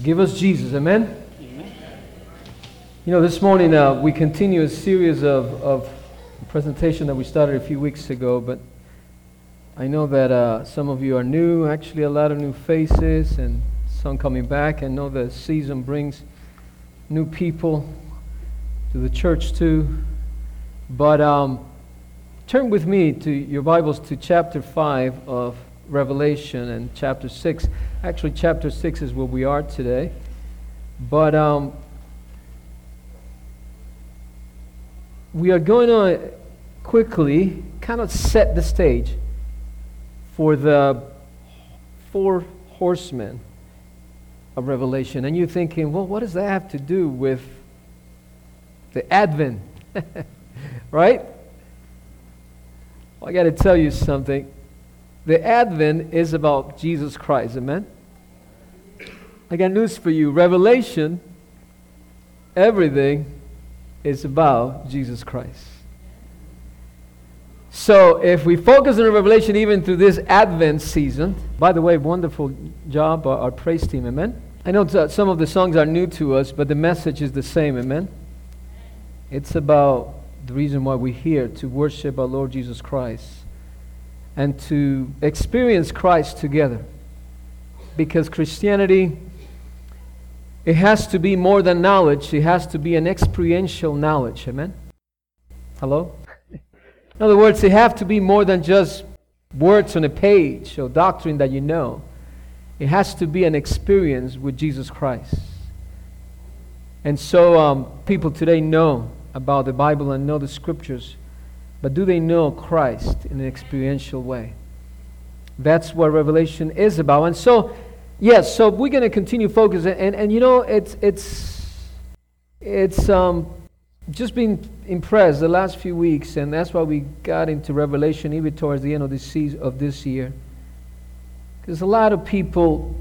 Give us Jesus. Amen? You know, this morning uh, we continue a series of, of presentation that we started a few weeks ago, but I know that uh, some of you are new, actually a lot of new faces, and some coming back. I know the season brings new people to the church too. But um, turn with me to your Bibles to chapter 5 of Revelation and chapter 6. Actually, chapter 6 is where we are today. But um, we are going to quickly kind of set the stage for the four horsemen of Revelation. And you're thinking, well, what does that have to do with the Advent? right? Well, I got to tell you something. The Advent is about Jesus Christ. Amen? I got news for you. Revelation, everything is about Jesus Christ. So if we focus on Revelation even through this Advent season, by the way, wonderful job, our, our praise team, amen? I know some of the songs are new to us, but the message is the same, amen? It's about the reason why we're here to worship our Lord Jesus Christ and to experience Christ together. Because Christianity it has to be more than knowledge, it has to be an experiential knowledge. Amen? Hello? In other words, it have to be more than just words on a page or doctrine that you know. It has to be an experience with Jesus Christ. And so um, people today know about the Bible and know the scriptures, but do they know Christ in an experiential way? That's what Revelation is about. And so Yes, so we're going to continue focusing, and, and you know, it's, it's, it's um, just been impressed the last few weeks, and that's why we got into Revelation even towards the end of this, season, of this year. Because a lot of people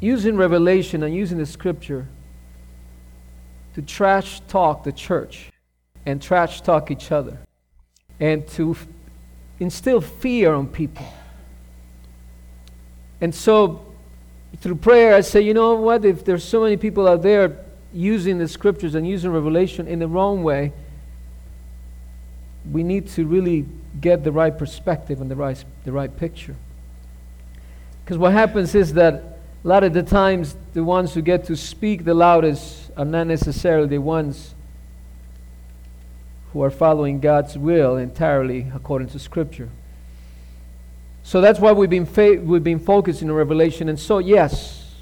using Revelation and using the scripture to trash talk the church and trash talk each other and to instill fear on people. And so, through prayer, I say, you know what? If there's so many people out there using the scriptures and using Revelation in the wrong way, we need to really get the right perspective and the right, the right picture. Because what happens is that a lot of the times, the ones who get to speak the loudest are not necessarily the ones who are following God's will entirely according to Scripture. So that's why we've been, fa- we've been focusing on Revelation. And so, yes,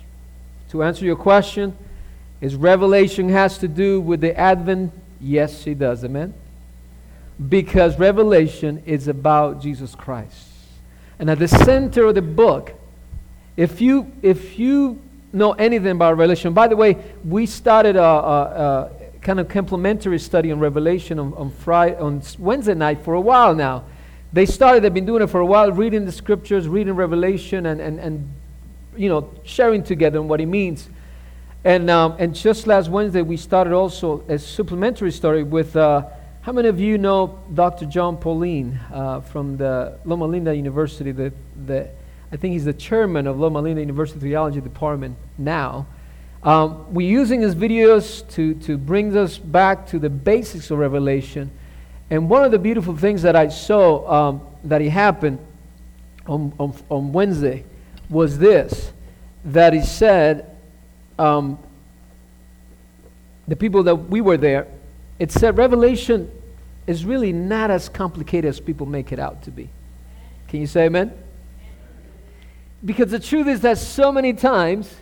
to answer your question, is Revelation has to do with the Advent? Yes, it does. Amen? Because Revelation is about Jesus Christ. And at the center of the book, if you, if you know anything about Revelation, by the way, we started a, a, a kind of complementary study on Revelation on, on, Friday, on Wednesday night for a while now. They started, they've been doing it for a while, reading the scriptures, reading Revelation, and, and, and you know, sharing together on what it means. And, um, and just last Wednesday, we started also a supplementary story with, uh, how many of you know Dr. Jon Paulien uh, from the Loma Linda University? The, the, I think he's the chairman of Loma Linda University Theology Department now. Um, we're using his videos to, to bring us back to the basics of Revelation and one of the beautiful things that I saw um, that he happened on, on, on, Wednesday was this that he said, um, the people that we were there, it said Revelation is really not as complicated as people make it out to be. Can you say amen? Because the truth is that so many times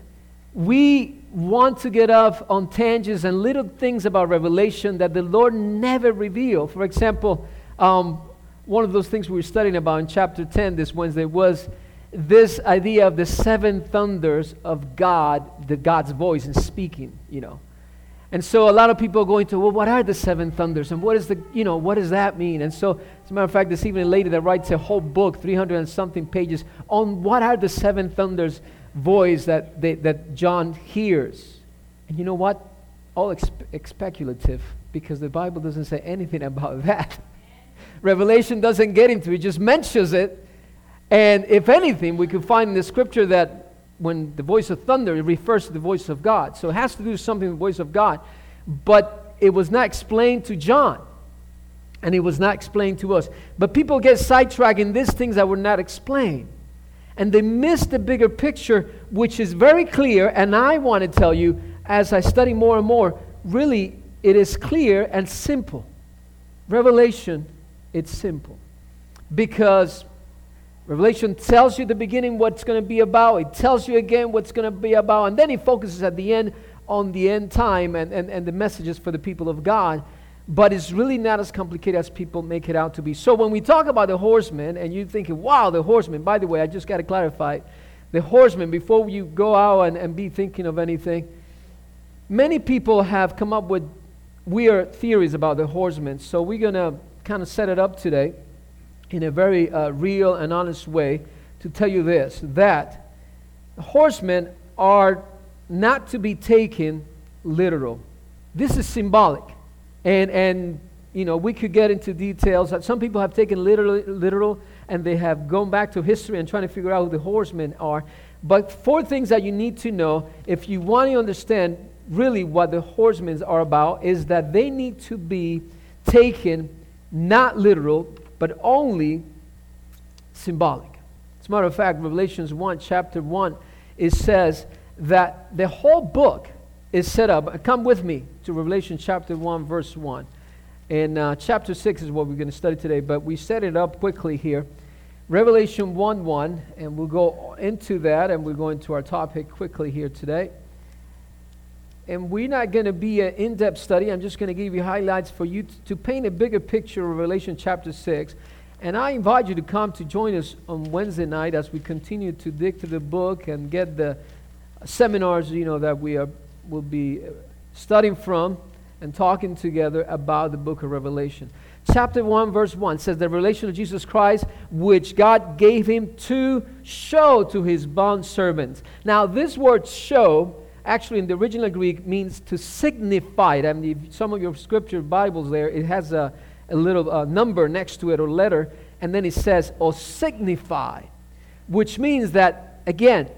we want to get off on tangents and little things about revelation that the Lord never revealed. For example, um, one of those things we were studying about in chapter 10 this Wednesday was this idea of the seven thunders of God, the God's voice and speaking, you know. And so a lot of people are going to, well, what are the seven thunders? And what is the, you know, what does that mean? And so, as a matter of fact, this evening a lady that writes a whole book, 300 and something pages, on what are the seven thunders voice that, they, that John hears. And you know what? All speculative because the Bible doesn't say anything about that. Revelation doesn't get into it, just mentions it. And if anything, we could find in the scripture that when the voice of thunder, it refers to the voice of God. So it has to do something with the voice of God. But it was not explained to John. And it was not explained to us. But people get sidetracked in these things that were not explained. And they miss the bigger picture, which is very clear. And I want to tell you, as I study more and more, really, it is clear and simple. Revelation, it's simple. Because Revelation tells you the beginning what's going to be about. It tells you again what's going to be about. And then it focuses at the end on the end time and, and, and the messages for the people of God. But it's really not as complicated as people make it out to be. So when we talk about the horsemen, and you're thinking, wow, the horsemen, by the way, I just got to clarify the horsemen, before you go out and, and be thinking of anything, many people have come up with weird theories about the horsemen. So we're going to kind of set it up today in a very uh, real and honest way to tell you this that horsemen are not to be taken literal. This is symbolic. And, and you know, we could get into details that some people have taken literal, literal and they have gone back to history and trying to figure out who the horsemen are. But four things that you need to know if you want to understand really what the horsemen are about is that they need to be taken not literal, but only symbolic. As a matter of fact, Revelations 1, chapter 1, it says that the whole book is set up. Come with me to Revelation chapter 1, verse 1. And uh, chapter 6 is what we're going to study today, but we set it up quickly here. Revelation 1 1, and we'll go into that, and we'll go into our topic quickly here today. And we're not going to be an in depth study. I'm just going to give you highlights for you to, to paint a bigger picture of Revelation chapter 6. And I invite you to come to join us on Wednesday night as we continue to dig through the book and get the seminars, you know, that we are, will be studying from and talking together about the book of Revelation. Chapter 1, verse 1 says, The revelation of Jesus Christ, which God gave him to show to his bond servants. Now, this word show actually in the original Greek means to signify. I mean, some of your scripture Bibles there, it has a, a little number next to it or letter, and then it says, or signify, which means that, again,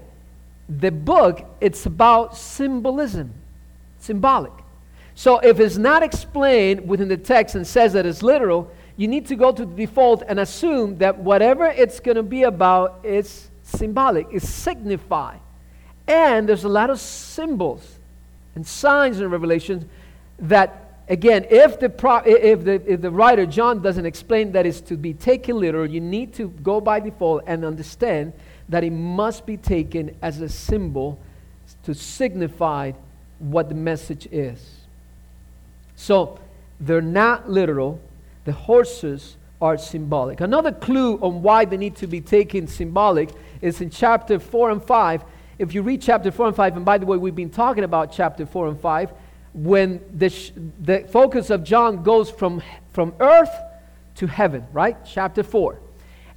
the book, it's about symbolism, symbolic. So if it's not explained within the text and says that it's literal, you need to go to the default and assume that whatever it's going to be about is symbolic, is signified. And there's a lot of symbols and signs in Revelation that, again, if the, pro- if, the, if the writer, John, doesn't explain that it's to be taken literal, you need to go by default and understand that it must be taken as a symbol to signify what the message is. So they're not literal, the horses are symbolic. Another clue on why they need to be taken symbolic is in chapter 4 and 5 if you read chapter 4 and 5, and by the way, we've been talking about chapter 4 and 5, when the, sh- the focus of John goes from, from earth to heaven, right? Chapter 4.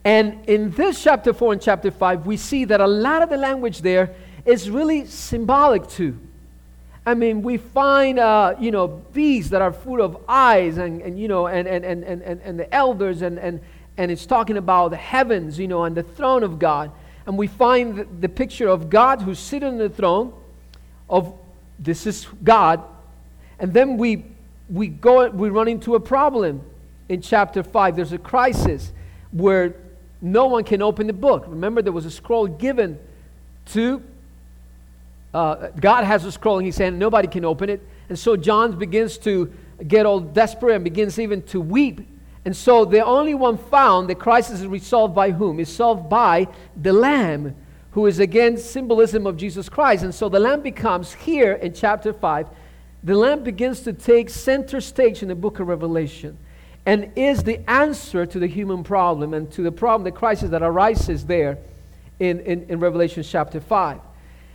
And in this chapter 4 and chapter 5, we see that a lot of the language there is really symbolic too. I mean, we find, uh, you know, beasts that are full of eyes and, and you know, and, and, and, and, and the elders, and, and, and it's talking about the heavens, you know, and the throne of God. And we find the, picture of God who's sitting on the throne, of this is God, and then we we go we run into a problem in chapter 5 there's a crisis where no one can open the book remember there was a scroll given to uh, god has a scroll and he's saying nobody can open it and so john begins to get all desperate and begins even to weep and so the only one found, the crisis is resolved by whom? Is solved by the Lamb, who is again symbolism of Jesus Christ. And so the Lamb becomes here in chapter 5, the Lamb begins to take center stage in the book of Revelation and is the answer to the human problem and to the problem, the crisis that arises there in, in, in Revelation chapter 5.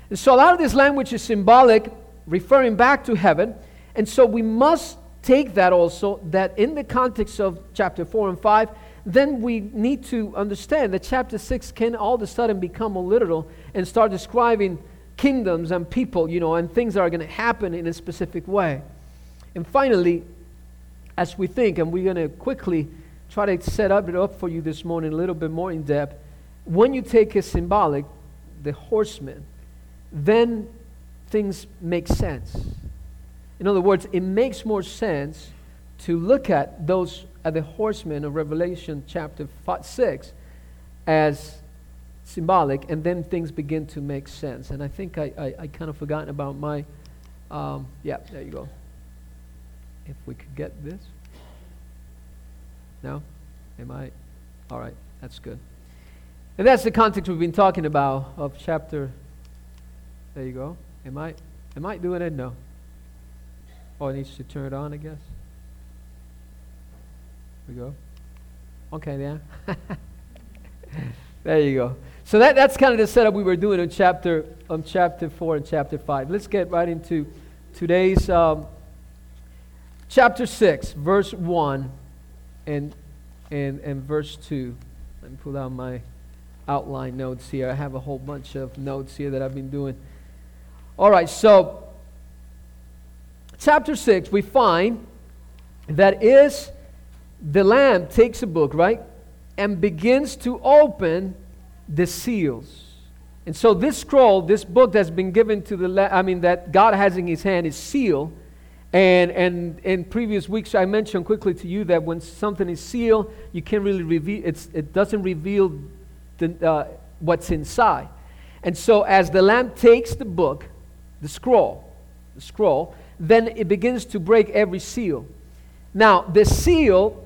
And so a lot of this language is symbolic, referring back to heaven. And so we must take that also, that in the context of chapter 4 and 5, then we need to understand that chapter 6 can all of a sudden become a literal and start describing kingdoms and people, you know, and things that are going to happen in a specific way. And finally, as we think, and we're going to quickly try to set up it up for you this morning a little bit more in depth, when you take a symbolic, the horseman, then things make sense. In other words, it makes more sense to look at those at the horsemen of Revelation chapter five, 6 as symbolic, and then things begin to make sense. And I think I, I, I kind of forgotten about my, um, yeah, there you go. If we could get this. No? Am I? All right, that's good. And that's the context we've been talking about of chapter. There you go. Am I? Am I doing it? No. Oh, it needs to turn it on, I guess. we go. Okay, yeah. there you go. So that, that's kind of the setup we were doing on chapter on chapter four and chapter five. Let's get right into today's um, chapter six, verse one, and and and verse two. Let me pull out my outline notes here. I have a whole bunch of notes here that I've been doing. All right, so chapter 6, we find that is the Lamb takes a book, right, and begins to open the seals. And so this scroll, this book that's been given to the, I mean, that God has in his hand is sealed. And, and in previous weeks, I mentioned quickly to you that when something is sealed, you can't really reveal, it doesn't reveal the, uh, what's inside. And so as the Lamb takes the book, the scroll, the scroll, then it begins to break every seal. Now, the seal,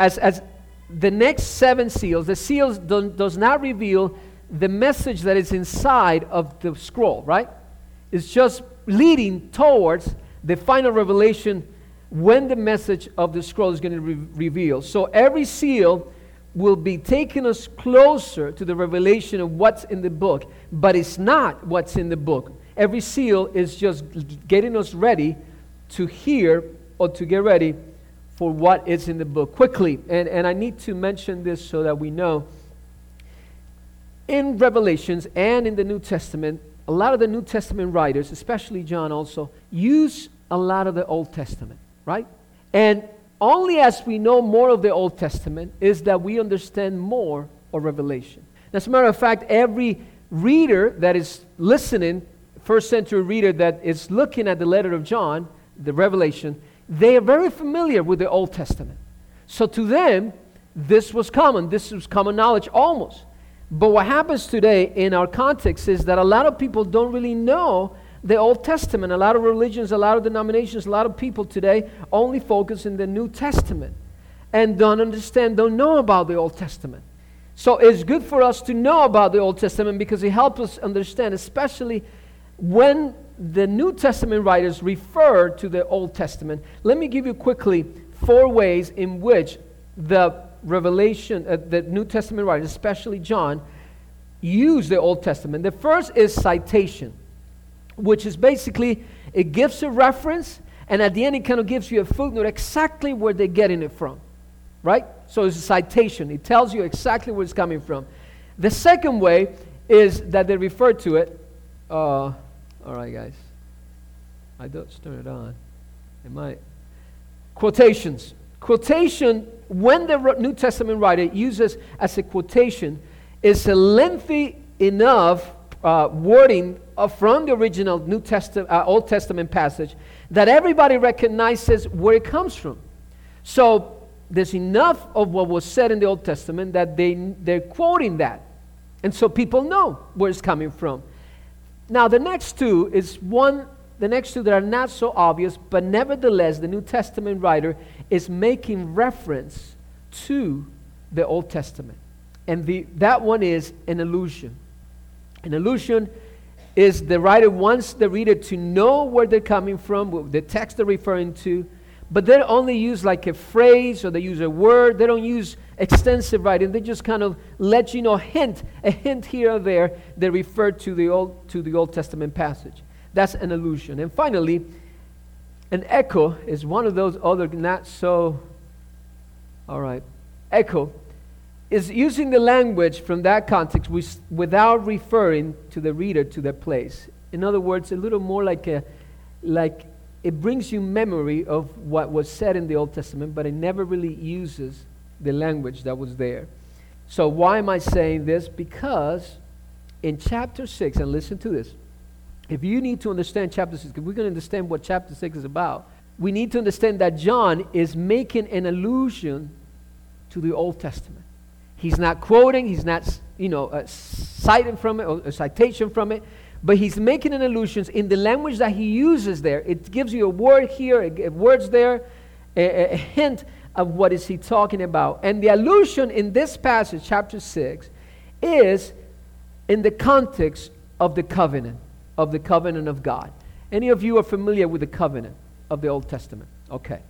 as, as the next seven seals, the seals do, does not reveal the message that is inside of the scroll, right? It's just leading towards the final revelation when the message of the scroll is going to be revealed. So every seal will be taking us closer to the revelation of what's in the book, but it's not what's in the book. Every seal is just getting us ready to hear or to get ready for what is in the book. Quickly, and, and I need to mention this so that we know. In Revelations and in the New Testament, a lot of the New Testament writers, especially John also, use a lot of the Old Testament, right? And only as we know more of the Old Testament is that we understand more of Revelation. As a matter of fact, every reader that is listening first century reader that is looking at the letter of John, the Revelation, they are very familiar with the Old Testament. So to them, this was common. This was common knowledge almost. But what happens today in our context is that a lot of people don't really know the Old Testament. A lot of religions, a lot of denominations, a lot of people today only focus in the New Testament and don't understand, don't know about the Old Testament. So it's good for us to know about the Old Testament because it helps us understand, especially when the New Testament writers refer to the Old Testament, let me give you quickly four ways in which the Revelation, uh, the New Testament writers, especially John, use the Old Testament. The first is citation, which is basically it gives a reference, and at the end it kind of gives you a footnote exactly where they're getting it from, right? So it's a citation. It tells you exactly where it's coming from. The second way is that they refer to it. Uh, all right, guys. I don't turn it on. It might. Quotations. Quotation, when the New Testament writer uses as a quotation, is a lengthy enough uh, wording from the original New Testament, uh, Old Testament passage that everybody recognizes where it comes from. So there's enough of what was said in the Old Testament that they, they're quoting that. And so people know where it's coming from. Now, the next two is one, the next two that are not so obvious, but nevertheless, the New Testament writer is making reference to the Old Testament. And the, that one is an illusion. An allusion is the writer wants the reader to know where they're coming from, the text they're referring to, but they only use like a phrase or they use a word. They don't use extensive writing. They just kind of let you know hint, a hint here or there. They refer to the Old, to the Old Testament passage. That's an allusion. And finally, an echo is one of those other not so, all right, echo is using the language from that context without referring to the reader to the place. In other words, a little more like a, like it brings you memory of what was said in the Old Testament, but it never really uses the language that was there. So, why am I saying this? Because in chapter 6, and listen to this, if you need to understand chapter 6, because we're going to understand what chapter 6 is about, we need to understand that John is making an allusion to the Old Testament. He's not quoting, he's not, you know, uh, citing from it or a citation from it, but he's making an allusion in the language that he uses there. It gives you a word here, a, a words there, a, a hint of what is he talking about. And the allusion in this passage, chapter 6, is in the context of the covenant, of the covenant of God. Any of you are familiar with the covenant of the Old Testament? Okay.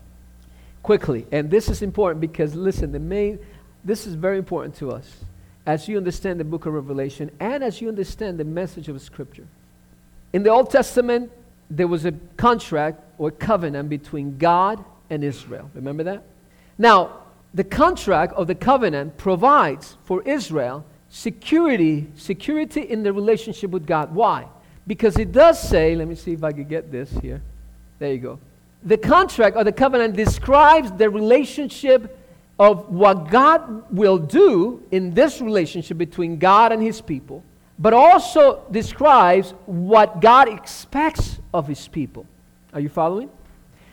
Quickly, and this is important because listen, the main this is very important to us as you understand the book of Revelation and as you understand the message of Scripture. In the Old Testament, there was a contract or covenant between God and Israel. Remember that? Now, the contract of the covenant provides for Israel security, security in the relationship with God. Why? Because it does say, let me see if I can get this here. There you go. The contract or the covenant describes the relationship of what God will do in this relationship between God and his people, but also describes what God expects of his people. Are you following?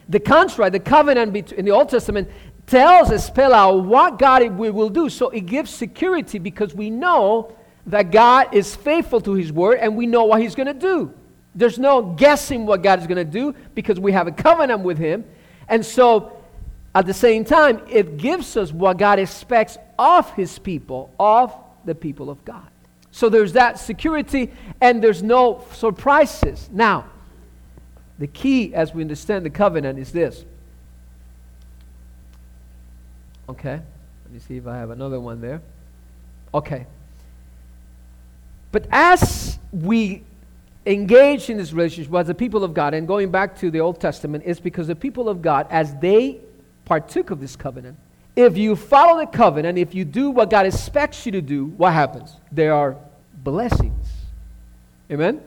The contract, the covenant in the Old Testament tells us, spell out what God will do. So it gives security because we know that God is faithful to his word and we know what he's going to do. There's no guessing what God is going to do because we have a covenant with him. And so at the same time, it gives us what God expects of his people, of the people of God. So there's that security and there's no surprises. Now, the key as we understand the covenant is this. Okay, let me see if I have another one there. Okay. But as we engage in this relationship as the people of God, and going back to the Old Testament, is because the people of God, as they partook of this covenant. If you follow the covenant, if you do what God expects you to do, what happens? There are blessings. Amen?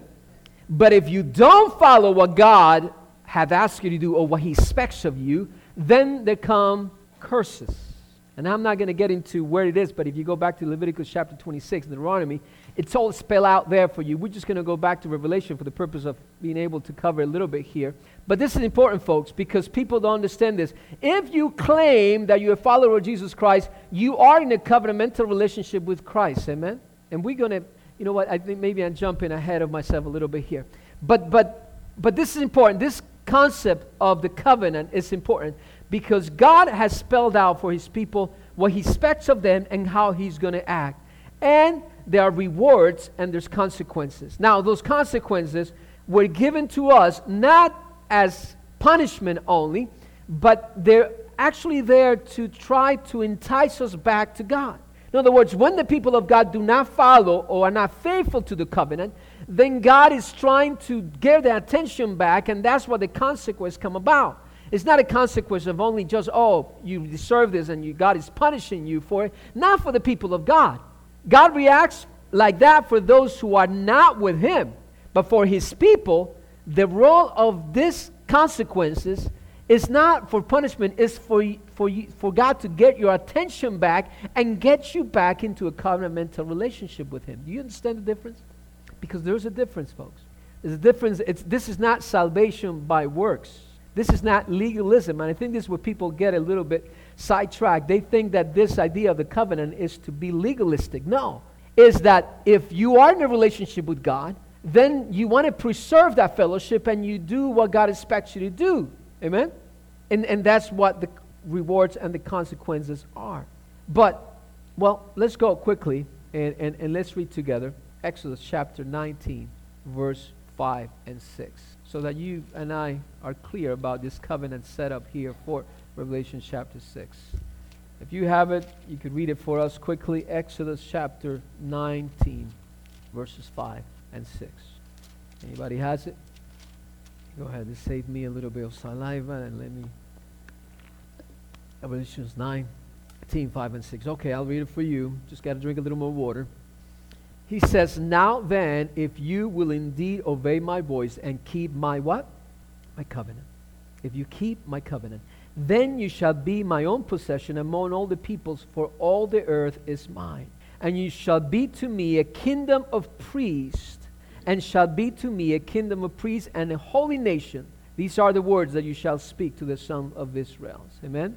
But if you don't follow what God have asked you to do or what He expects of you, then there come curses. And I'm not going to get into where it is, but if you go back to Leviticus chapter 26, Deuteronomy, it's all spelled out there for you. We're just going to go back to Revelation for the purpose of being able to cover a little bit here. But this is important, folks, because people don't understand this. If you claim that you're a follower of Jesus Christ, you are in a covenantal relationship with Christ. Amen? And we're going to, you know what, I think maybe I'm jumping ahead of myself a little bit here. But, but, but this is important. This concept of the covenant is important because God has spelled out for his people what he expects of them and how he's going to act. And there are rewards and there's consequences. Now, those consequences were given to us not as punishment only, but they're actually there to try to entice us back to God. In other words, when the people of God do not follow or are not faithful to the covenant, then God is trying to get their attention back, and that's what the consequences come about. It's not a consequence of only just, oh, you deserve this and you, God is punishing you for it. Not for the people of God. God reacts like that for those who are not with Him. But for His people, the role of these consequences is not for punishment, it's for, for, for God to get your attention back and get you back into a covenantal relationship with Him. Do you understand the difference? Because there's a difference, folks. There's a difference. It's, this is not salvation by works. This is not legalism. And I think this is where people get a little bit sidetracked. They think that this idea of the covenant is to be legalistic. No. Is that if you are in a relationship with God, then you want to preserve that fellowship and you do what God expects you to do. Amen? And, and that's what the rewards and the consequences are. But, well, let's go quickly and, and, and let's read together Exodus chapter 19, verse 5 and 6, so that you and I are clear about this covenant set up here for Revelation chapter 6. If you have it, you could read it for us quickly. Exodus chapter 19, verses 5 and 6. Anybody has it? Go ahead. This saved me a little bit of saliva and let me. Revelations 19, 5 and 6. Okay, I'll read it for you. Just got to drink a little more water. He says, Now then, if you will indeed obey my voice and keep my what? My covenant. If you keep my covenant, then you shall be my own possession among all the peoples, for all the earth is mine. And you shall be to me a kingdom of priests and shall be to me a kingdom of priests and a holy nation. These are the words that you shall speak to the son of Israel. Amen?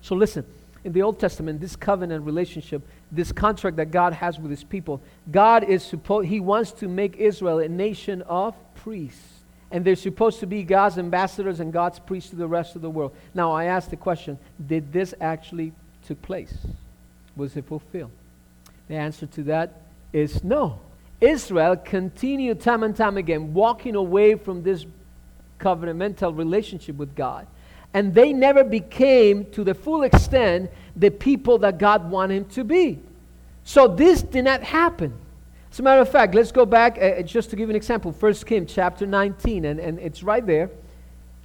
So listen, in the Old Testament, this covenant relationship, this contract that God has with his people, God is supposed, he wants to make Israel a nation of priests. And they're supposed to be God's ambassadors and God's priests to the rest of the world. Now, I ask the question, did this actually took place? Was it fulfilled? The answer to that is no. Israel continued time and time again walking away from this covenantal relationship with God. And they never became, to the full extent, the people that God wanted him to be. So this did not happen. As a matter of fact, let's go back uh, just to give an example. First Kings chapter 19, and, and it's right there.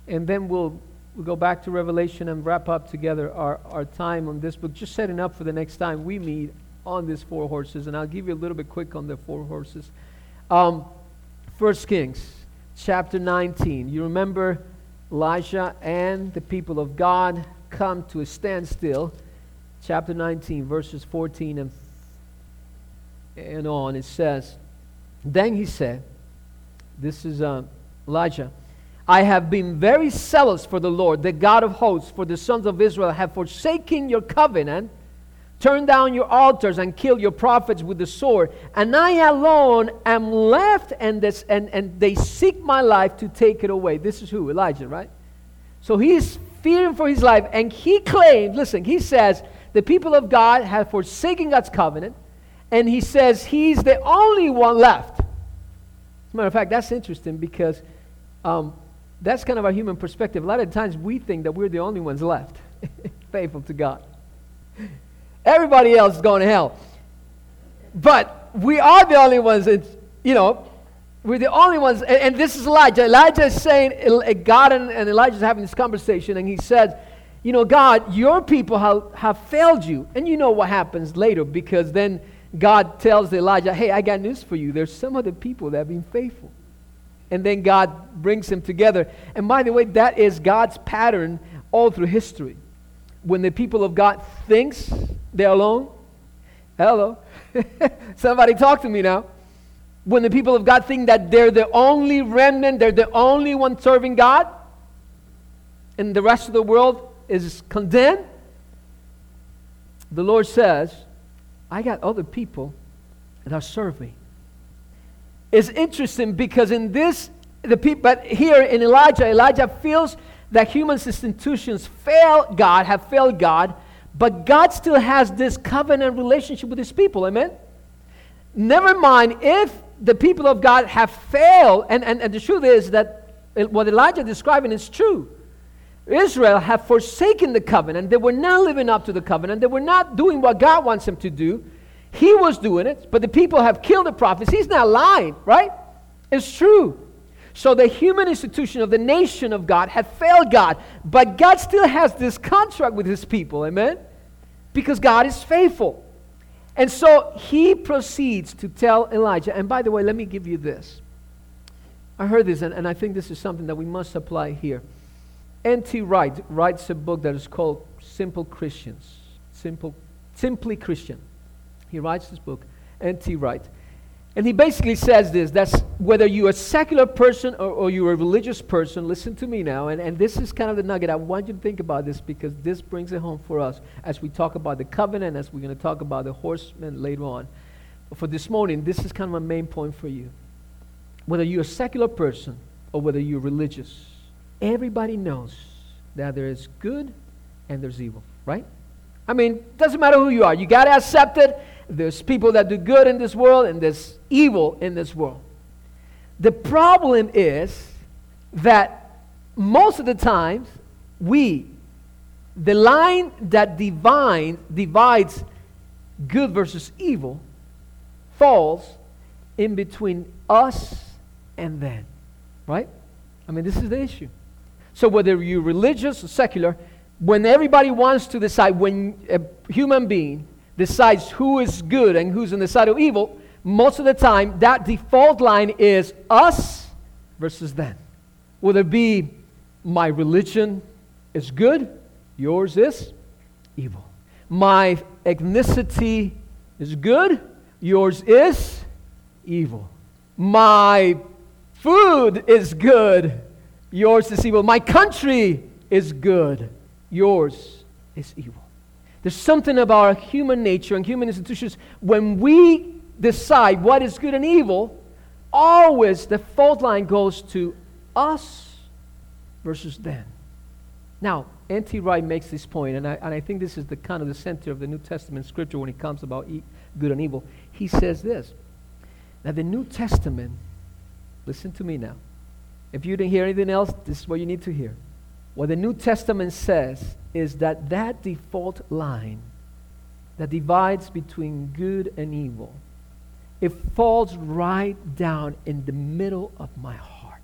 And then we'll, we'll go back to Revelation and wrap up together our, our time on this book, just setting up for the next time we meet on these four horses. And I'll give you a little bit quick on the four horses. Um, First Kings chapter 19. You remember Elijah and the people of God come to a standstill. Chapter 19, verses 14 and, and on, it says, Then he said, This is uh, Elijah, I have been very zealous for the Lord, the God of hosts, for the sons of Israel have forsaken your covenant Turn down your altars and kill your prophets with the sword. And I alone am left, and, this, and, and they seek my life to take it away. This is who? Elijah, right? So he's fearing for his life, and he claims, listen, he says, the people of God have forsaken God's covenant, and he says he's the only one left. As a matter of fact, that's interesting because um, that's kind of our human perspective. A lot of times we think that we're the only ones left, faithful to God. Everybody else is going to hell. But we are the only ones that, you know, we're the only ones. And, and this is Elijah. Elijah is saying, eh, God and, and Elijah is having this conversation, and he says, you know, God, your people have, have failed you. And you know what happens later because then God tells Elijah, hey, I got news for you. There's some other people that have been faithful. And then God brings them together. And by the way, that is God's pattern all through history. When the people of God thinks they're alone? Hello. Somebody talk to me now. When the people of God think that they're the only remnant, they're the only one serving God, and the rest of the world is condemned, the Lord says, I got other people that are serving. It's interesting because in this, the people, but here in Elijah, Elijah feels that human institutions fail God, have failed God, but God still has this covenant relationship with his people. Amen? Never mind if the people of God have failed, and, and, and the truth is that what Elijah is describing is true. Israel have forsaken the covenant. They were not living up to the covenant. They were not doing what God wants them to do. He was doing it, but the people have killed the prophets. He's not lying, right? It's true. So the human institution of the nation of God had failed God. But God still has this contract with his people. Amen? Because God is faithful. And so he proceeds to tell Elijah, and by the way, let me give you this. I heard this, and, and I think this is something that we must apply here. N.T. Wright writes a book that is called Simple Christians. Simple, Simply Christian. He writes this book, N.T. Wright. And he basically says this that's whether you're a secular person or, or, you're a religious person, listen to me now. And, and this is kind of the nugget. I want you to think about this because this brings it home for us as we talk about the covenant, as we're going to talk about the horsemen later on. But for this morning, this is kind of my main point for you. Whether you're a secular person or whether you're religious, everybody knows that there is good and there's evil, right? I mean, doesn't matter who you are. You got to accept it there's people that do good in this world, and there's evil in this world. The problem is that most of the times, we, the line that divine, divides good versus evil, falls in between us and them. Right? I mean, this is the issue. So, whether you're religious or secular, when everybody wants to decide, when a human being decides who is good and who's on the side of evil, most of the time that default line is us versus them. Will it be my religion is good, yours is evil? My ethnicity is good, yours is evil. My food is good, yours is evil. My country is good, yours is evil. There's something about our human nature and human institutions when we decide what is good and evil, always the fault line goes to us versus them. Now, N.T. Wright makes this point, and I, and I think this is the kind of the center of the New Testament scripture when it comes about e- good and evil. He says this that the New Testament, listen to me now. If you didn't hear anything else, this is what you need to hear. What the New Testament says is that that default line that divides between good and evil, it falls right down in the middle of my heart,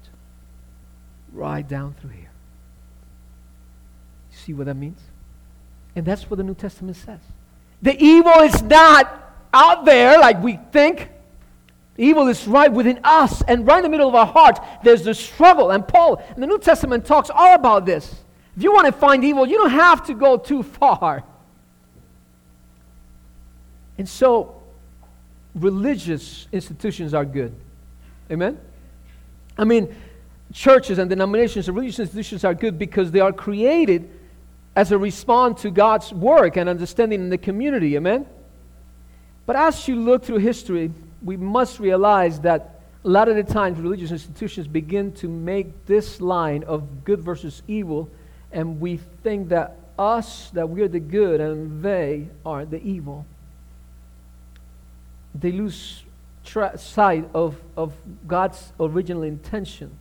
right down through here. You See what that means? And that's what the New Testament says. The evil is not out there like we think. Evil is right within us and right in the middle of our heart. There's the struggle. And Paul in the New Testament talks all about this. If you want to find evil, you don't have to go too far. And so, religious institutions are good. Amen? I mean, churches and denominations and religious institutions are good because they are created as a response to God's work and understanding in the community. Amen? But as you look through history, we must realize that a lot of the times religious institutions begin to make this line of good versus evil, and we think that us, that we're the good, and they are the evil. They lose tra- sight of, of God's original intention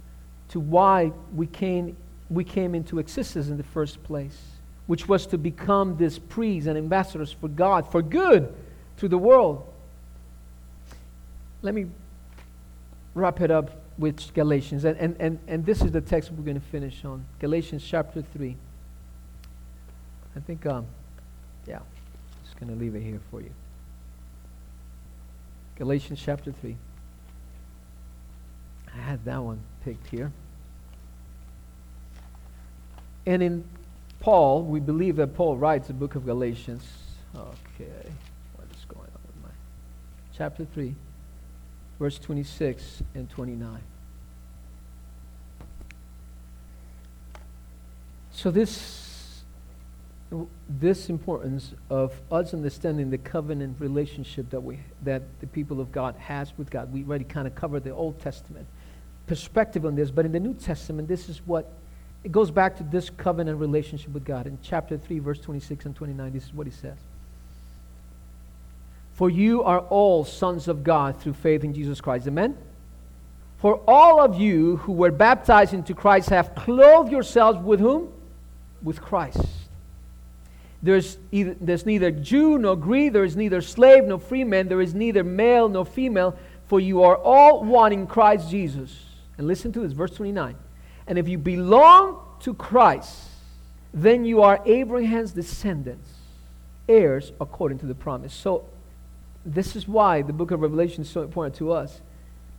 to why we came, we came into existence in the first place, which was to become these priests and ambassadors for God, for good to the world. Let me wrap it up with Galatians. And, and, and, and this is the text we're going to finish on Galatians chapter 3. I think, um, yeah, just going to leave it here for you. Galatians chapter 3. I had that one picked here. And in Paul, we believe that Paul writes the book of Galatians. Okay what is going on with my chapter 3, verse 26 and 29. So this, this importance of us understanding the covenant relationship that, we, that the people of God has with God, we already kind of covered the Old Testament perspective on this, but in the New Testament, this is what, it goes back to this covenant relationship with God. In chapter 3, verse 26 and 29, this is what he says. For you are all sons of God through faith in Jesus Christ. Amen? For all of you who were baptized into Christ have clothed yourselves with whom? With Christ. There's, either, there's neither Jew nor Greek, there is neither slave nor free man, there is neither male nor female, for you are all one in Christ Jesus. And listen to this, verse 29. And if you belong to Christ, then you are Abraham's descendants, heirs according to the promise. So this is why the book of Revelation is so important to us.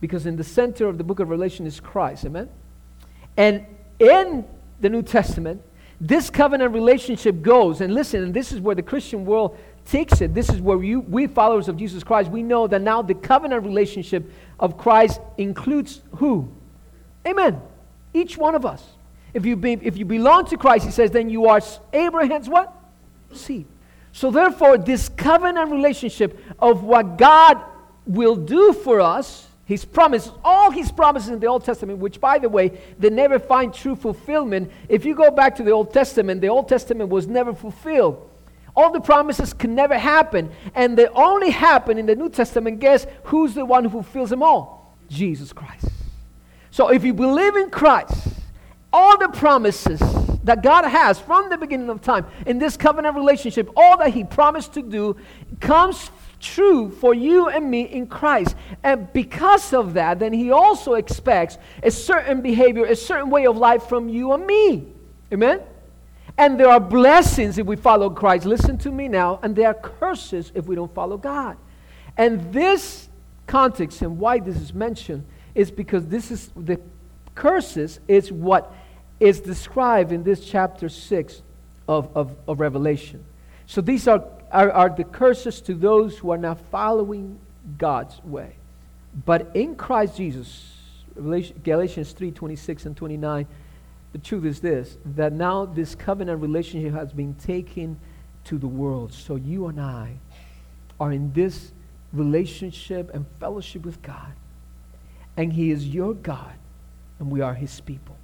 Because in the center of the book of Revelation is Christ. Amen? And in the New Testament, this covenant relationship goes. And listen, and this is where the Christian world takes it. This is where you, we, followers of Jesus Christ, we know that now the covenant relationship of Christ includes who? Amen. Each one of us. If you, be, if you belong to Christ, he says, then you are Abraham's what? Seed. So, therefore, this covenant relationship of what God will do for us, His promises, all His promises in the Old Testament, which, by the way, they never find true fulfillment. If you go back to the Old Testament, the Old Testament was never fulfilled. All the promises can never happen. And they only happen in the New Testament. Guess who's the one who fulfills them all? Jesus Christ. So, if you believe in Christ, all the promises that God has from the beginning of time in this covenant relationship, all that He promised to do comes true for you and me in Christ. And because of that, then He also expects a certain behavior, a certain way of life from you and me. Amen? And there are blessings if we follow Christ. Listen to me now. And there are curses if we don't follow God. And this context and why this is mentioned is because this is the curses is what is described in this chapter 6 of, of, of Revelation. So these are, are, are the curses to those who are not following God's way. But in Christ Jesus, Galatians 3 26 and 29, the truth is this that now this covenant relationship has been taken to the world. So you and I are in this relationship and fellowship with God. And He is your God, and we are His people.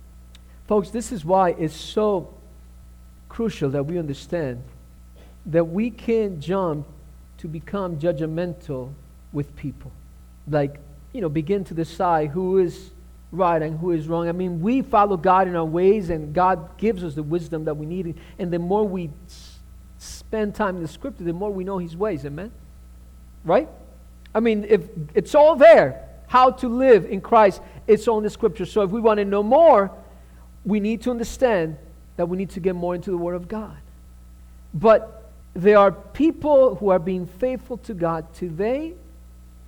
Folks, this is why it's so crucial that we understand that we can't jump to become judgmental with people. Like, you know, begin to decide who is right and who is wrong. I mean, we follow God in our ways, and God gives us the wisdom that we need. And the more we spend time in the scripture, the more we know His ways. Amen? Right? I mean, if it's all there, how to live in Christ, it's all in the scripture. So if we want to know more, we need to understand that we need to get more into the Word of God. But there are people who are being faithful to God today,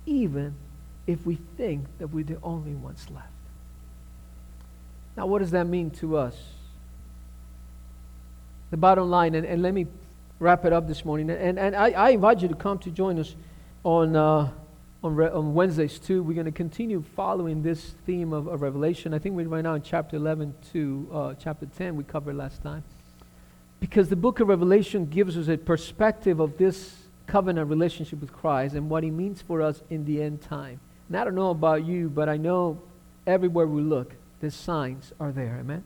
even if we think that we're the only ones left. Now, what does that mean to us? The bottom line, and, and let me wrap it up this morning. And, and I, I invite you to come to join us on, uh, on, Re- on Wednesdays too. We're going to continue following this theme of, of Revelation. I think we're right now in chapter 11 to uh, chapter 10, we covered last time. Because the book of Revelation gives us a perspective of this covenant relationship with Christ and what he means for us in the end time. And I don't know about you, but I know everywhere we look, the signs are there. Amen?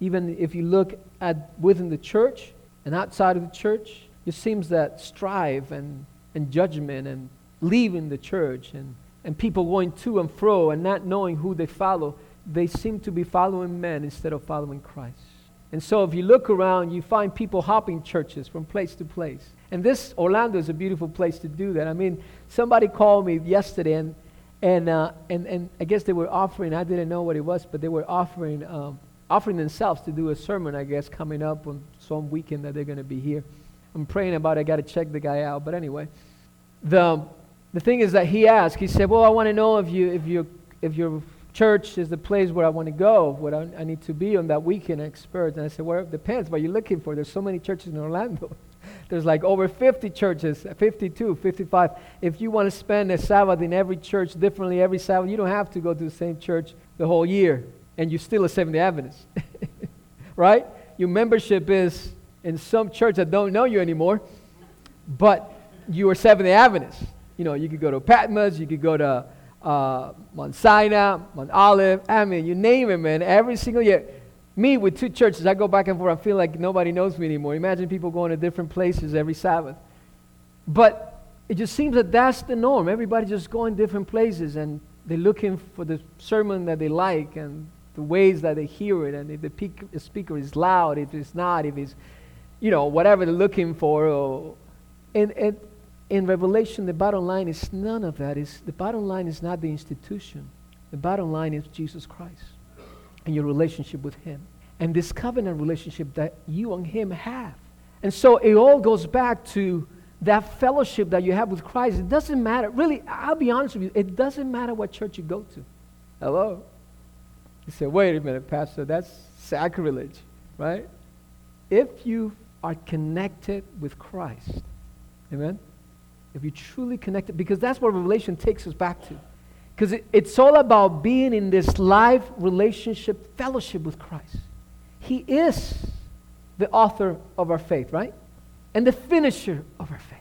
Even if you look at within the church and outside of the church, it seems that strife and, and judgment and leaving the church and, and people going to and fro and not knowing who they follow, they seem to be following men instead of following Christ. And so if you look around, you find people hopping churches from place to place. And this Orlando is a beautiful place to do that. I mean, somebody called me yesterday, and and uh, and and I guess they were offering. I didn't know what it was, but they were offering um, offering themselves to do a sermon. I guess coming up on some weekend that they're going to be here. I'm praying about. it. I got to check the guy out. But anyway, the the thing is that he asked. He said, "Well, I want to know if you if you if your church is the place where I want to go, where I, I need to be on that weekend expert." And I said, "Well, it depends what you're looking for. There's so many churches in Orlando." There's like over 50 churches, 52, 55. If you want to spend a Sabbath in every church differently every Sabbath, you don't have to go to the same church the whole year, and you're still a Seventh-day Adventist, right? Your membership is in some church that don't know you anymore, but you are Seventh-day Adventist. You know, you could go to Patmos, you could go to uh, Mount Sinai, Mount Olive. I mean, you name it, man. Every single year me with two churches, I go back and forth. I feel like nobody knows me anymore. Imagine people going to different places every Sabbath. But it just seems that that's the norm. Everybody just going different places and they're looking for the sermon that they like and the ways that they hear it. And if the speaker is loud, if it's not, if it's, you know, whatever they're looking for. Or, and, and in Revelation, the bottom line is none of that. Is the bottom line is not the institution. The bottom line is Jesus Christ and your relationship with Him. And this covenant relationship that you and Him have. And so it all goes back to that fellowship that you have with Christ. It doesn't matter. Really, I'll be honest with you, it doesn't matter what church you go to. Hello? You say, wait a minute, Pastor, that's sacrilege, right? If you are connected with Christ, amen? If you truly connect it, because that's what Revelation takes us back to. Because it, it's all about being in this life relationship, fellowship with Christ. He is the author of our faith, right? And the finisher of our faith.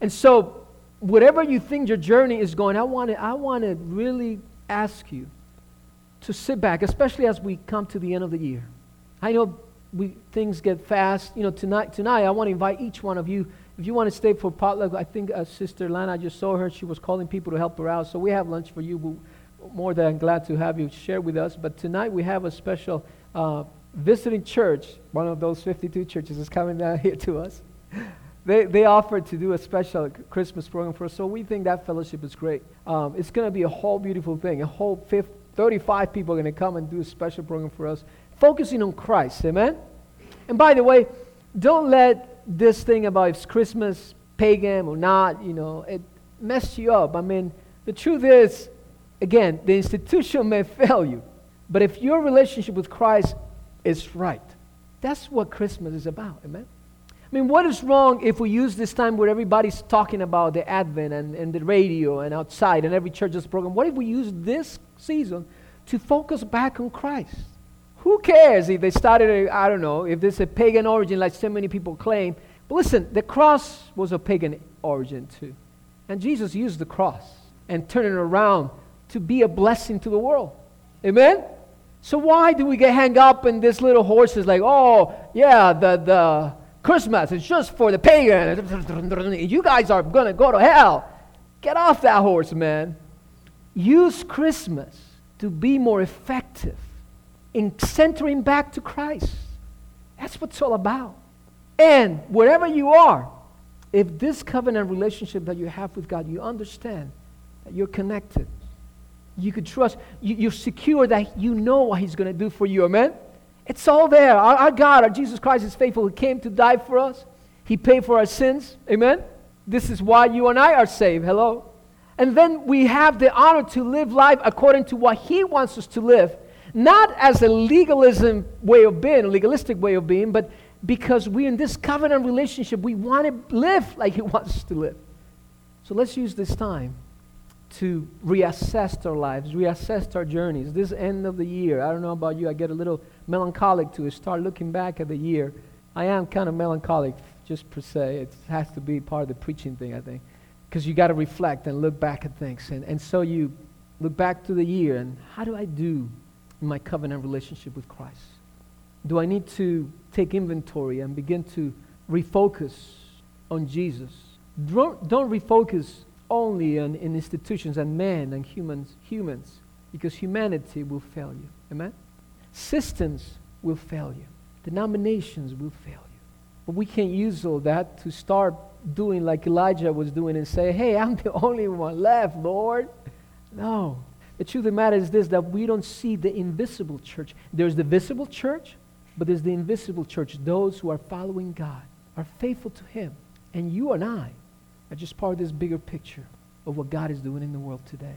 And so, whatever you think your journey is going, I want to, I want to really ask you to sit back, especially as we come to the end of the year. I know we, things get fast. You know, tonight, tonight I want to invite each one of you if you want to stay for potluck, I think uh, Sister Lana, I just saw her. She was calling people to help her out. So we have lunch for you. We're more than glad to have you share with us. But tonight we have a special uh, visiting church. One of those 52 churches is coming down here to us. They, they offered to do a special Christmas program for us. So we think that fellowship is great. Um, it's going to be a whole beautiful thing. A whole 50, 35 people are going to come and do a special program for us, focusing on Christ. Amen? And by the way, don't let this thing about if Christmas pagan or not, you know, it messed you up. I mean, the truth is, again, the institution may fail you, but if your relationship with Christ is right, that's what Christmas is about, amen? I mean, what is wrong if we use this time where everybody's talking about the Advent and, and the radio and outside and every church is program? What if we use this season to focus back on Christ? Who cares if they started, I don't know, if there's a pagan origin like so many people claim. But listen, the cross was a pagan origin too. And Jesus used the cross and turned it around to be a blessing to the world. Amen? So why do we get hung up in this little horses like, oh, yeah, the, the Christmas is just for the pagan. You guys are going to go to hell. Get off that horse, man. Use Christmas to be more effective in centering back to Christ. That's what it's all about. And wherever you are, if this covenant relationship that you have with God, you understand that you're connected, you could trust, you, are secure that you know what He's going to do for you. Amen? It's all there. Our, our God, our Jesus Christ is faithful. He came to die for us, He paid for our sins. Amen? This is why you and I are saved. Hello? And then we have the honor to live life according to what He wants us to live, not as a legalism way of being, a legalistic way of being, but because we're in this covenant relationship, we want to live like He wants us to live. So let's use this time to reassess our lives, reassess our journeys. This end of the year, I don't know about you, I get a little melancholic to start looking back at the year. I am kind of melancholic, just per se. It has to be part of the preaching thing, I think. Because you got to reflect and look back at things. And, and so you look back to the year and how do I do in my covenant relationship with Christ? Do I need to take inventory and begin to refocus on Jesus? Don't, don't refocus only on in institutions and men and humans, humans, because humanity will fail you. Amen? Systems will fail you. Denominations will fail you. But we can't use all that to start doing like Elijah was doing and say, hey, I'm the only one left, Lord. No. The truth of the matter is this that we don't see the invisible church. There's the visible church, but there's the invisible church. Those who are following God, are faithful to Him. And you and I are just part of this bigger picture of what God is doing in the world today.